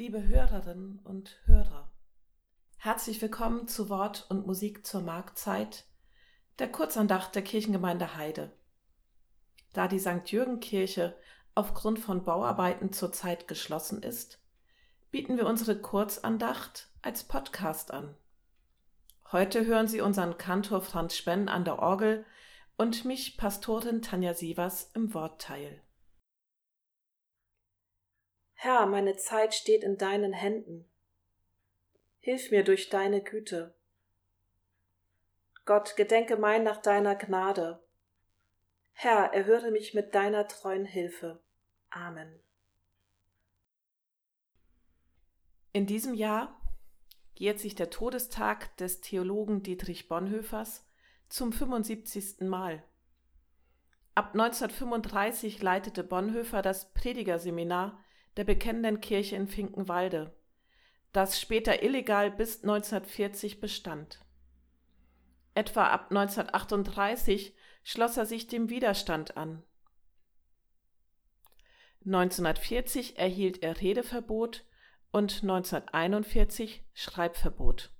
liebe Hörerinnen und Hörer. Herzlich willkommen zu Wort und Musik zur Marktzeit, der Kurzandacht der Kirchengemeinde Heide. Da die St. Jürgen-Kirche aufgrund von Bauarbeiten zurzeit geschlossen ist, bieten wir unsere Kurzandacht als Podcast an. Heute hören Sie unseren Kantor Franz Spenn an der Orgel und mich, Pastorin Tanja Sievers, im Wortteil. Herr, meine Zeit steht in deinen Händen. Hilf mir durch deine Güte. Gott, gedenke mein nach deiner Gnade. Herr, erhöre mich mit deiner treuen Hilfe. Amen. In diesem Jahr jährt sich der Todestag des Theologen Dietrich Bonhoeffers zum 75. Mal. Ab 1935 leitete Bonhoeffer das Predigerseminar der Bekennenden Kirche in Finkenwalde, das später illegal bis 1940 bestand. Etwa ab 1938 schloss er sich dem Widerstand an. 1940 erhielt er Redeverbot und 1941 Schreibverbot.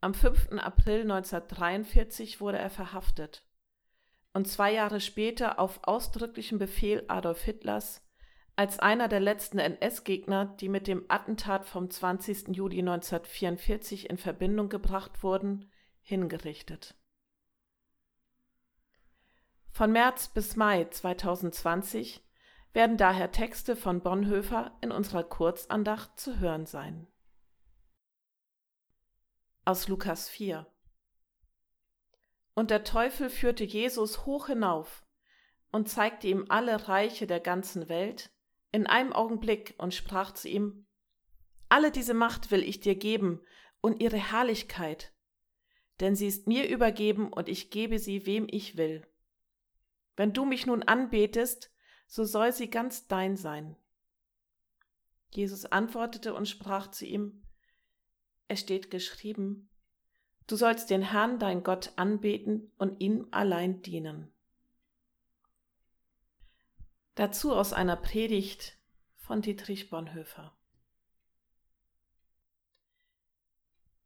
Am 5. April 1943 wurde er verhaftet und zwei Jahre später auf ausdrücklichen Befehl Adolf Hitlers als einer der letzten NS-Gegner, die mit dem Attentat vom 20. Juli 1944 in Verbindung gebracht wurden, hingerichtet. Von März bis Mai 2020 werden daher Texte von Bonhoeffer in unserer Kurzandacht zu hören sein. Aus Lukas 4 Und der Teufel führte Jesus hoch hinauf und zeigte ihm alle Reiche der ganzen Welt in einem Augenblick und sprach zu ihm, Alle diese Macht will ich dir geben und ihre Herrlichkeit, denn sie ist mir übergeben und ich gebe sie, wem ich will. Wenn du mich nun anbetest, so soll sie ganz dein sein. Jesus antwortete und sprach zu ihm, Es steht geschrieben, Du sollst den Herrn, dein Gott, anbeten und ihm allein dienen. Dazu aus einer Predigt von Dietrich Bonhoeffer.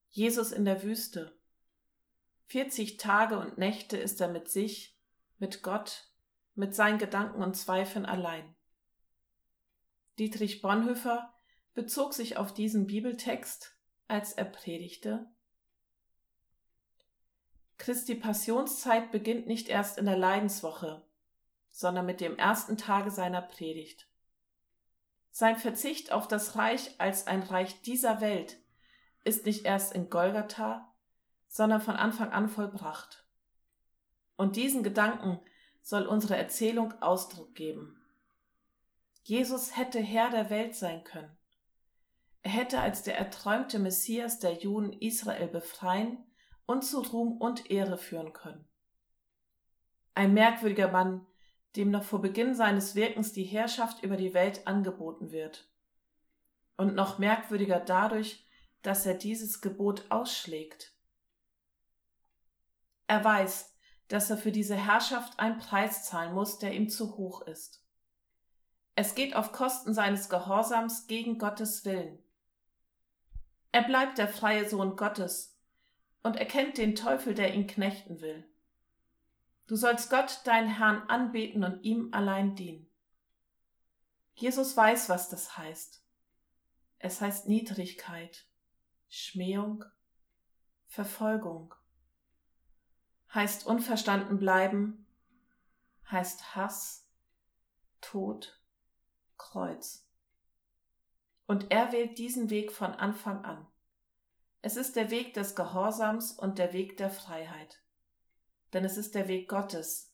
Jesus in der Wüste. 40 Tage und Nächte ist er mit sich, mit Gott, mit seinen Gedanken und Zweifeln allein. Dietrich Bonhoeffer bezog sich auf diesen Bibeltext, als er predigte. Christi Passionszeit beginnt nicht erst in der Leidenswoche, sondern mit dem ersten Tage seiner Predigt. Sein Verzicht auf das Reich als ein Reich dieser Welt ist nicht erst in Golgatha, sondern von Anfang an vollbracht. Und diesen Gedanken soll unsere Erzählung Ausdruck geben. Jesus hätte Herr der Welt sein können. Er hätte als der erträumte Messias der Juden Israel befreien und zu Ruhm und Ehre führen können. Ein merkwürdiger Mann, dem noch vor Beginn seines Wirkens die Herrschaft über die Welt angeboten wird. Und noch merkwürdiger dadurch, dass er dieses Gebot ausschlägt. Er weiß, dass er für diese Herrschaft einen Preis zahlen muss, der ihm zu hoch ist. Es geht auf Kosten seines Gehorsams gegen Gottes Willen. Er bleibt der freie Sohn Gottes und erkennt den Teufel, der ihn knechten will. Du sollst Gott, deinen Herrn, anbeten und ihm allein dienen. Jesus weiß, was das heißt. Es heißt Niedrigkeit, Schmähung, Verfolgung, heißt unverstanden bleiben, heißt Hass, Tod, Kreuz. Und er wählt diesen Weg von Anfang an. Es ist der Weg des Gehorsams und der Weg der Freiheit denn es ist der Weg Gottes.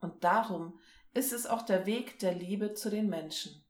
Und darum ist es auch der Weg der Liebe zu den Menschen.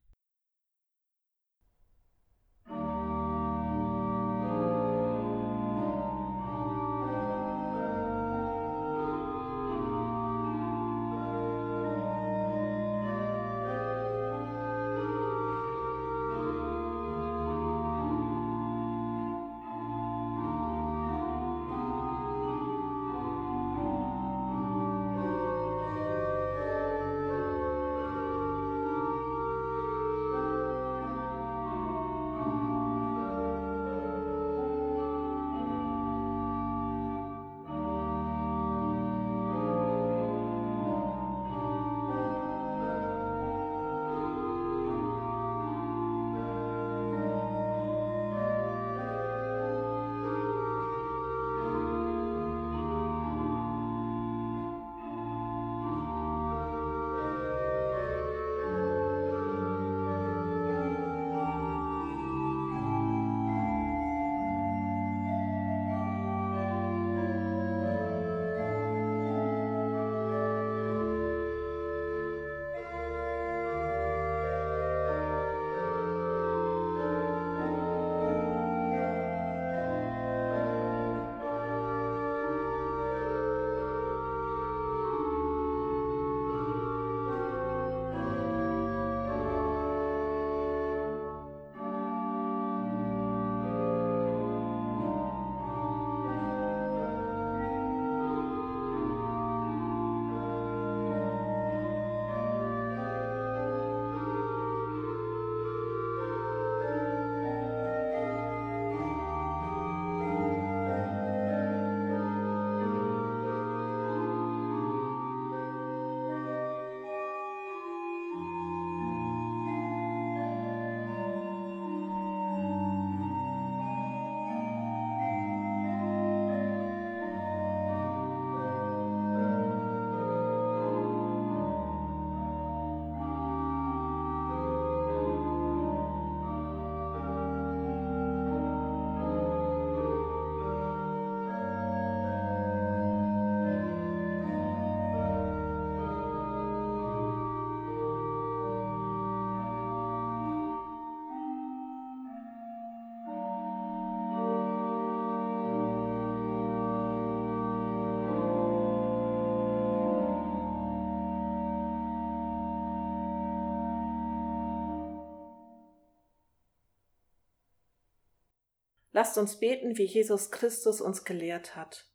Lasst uns beten, wie Jesus Christus uns gelehrt hat.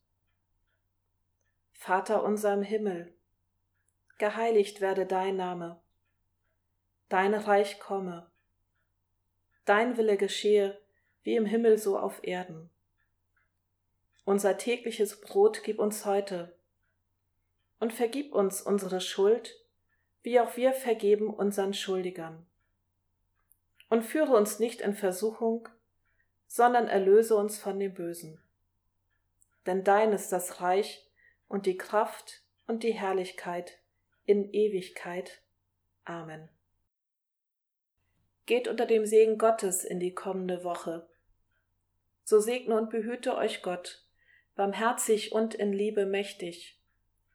Vater unser im Himmel, geheiligt werde dein Name, dein Reich komme, dein Wille geschehe, wie im Himmel so auf Erden. Unser tägliches Brot gib uns heute und vergib uns unsere Schuld, wie auch wir vergeben unseren Schuldigern. Und führe uns nicht in Versuchung, sondern erlöse uns von dem Bösen. Denn dein ist das Reich und die Kraft und die Herrlichkeit in Ewigkeit. Amen. Geht unter dem Segen Gottes in die kommende Woche. So segne und behüte euch Gott, barmherzig und in Liebe mächtig,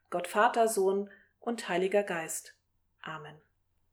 Gott Vater, Sohn und Heiliger Geist. Amen.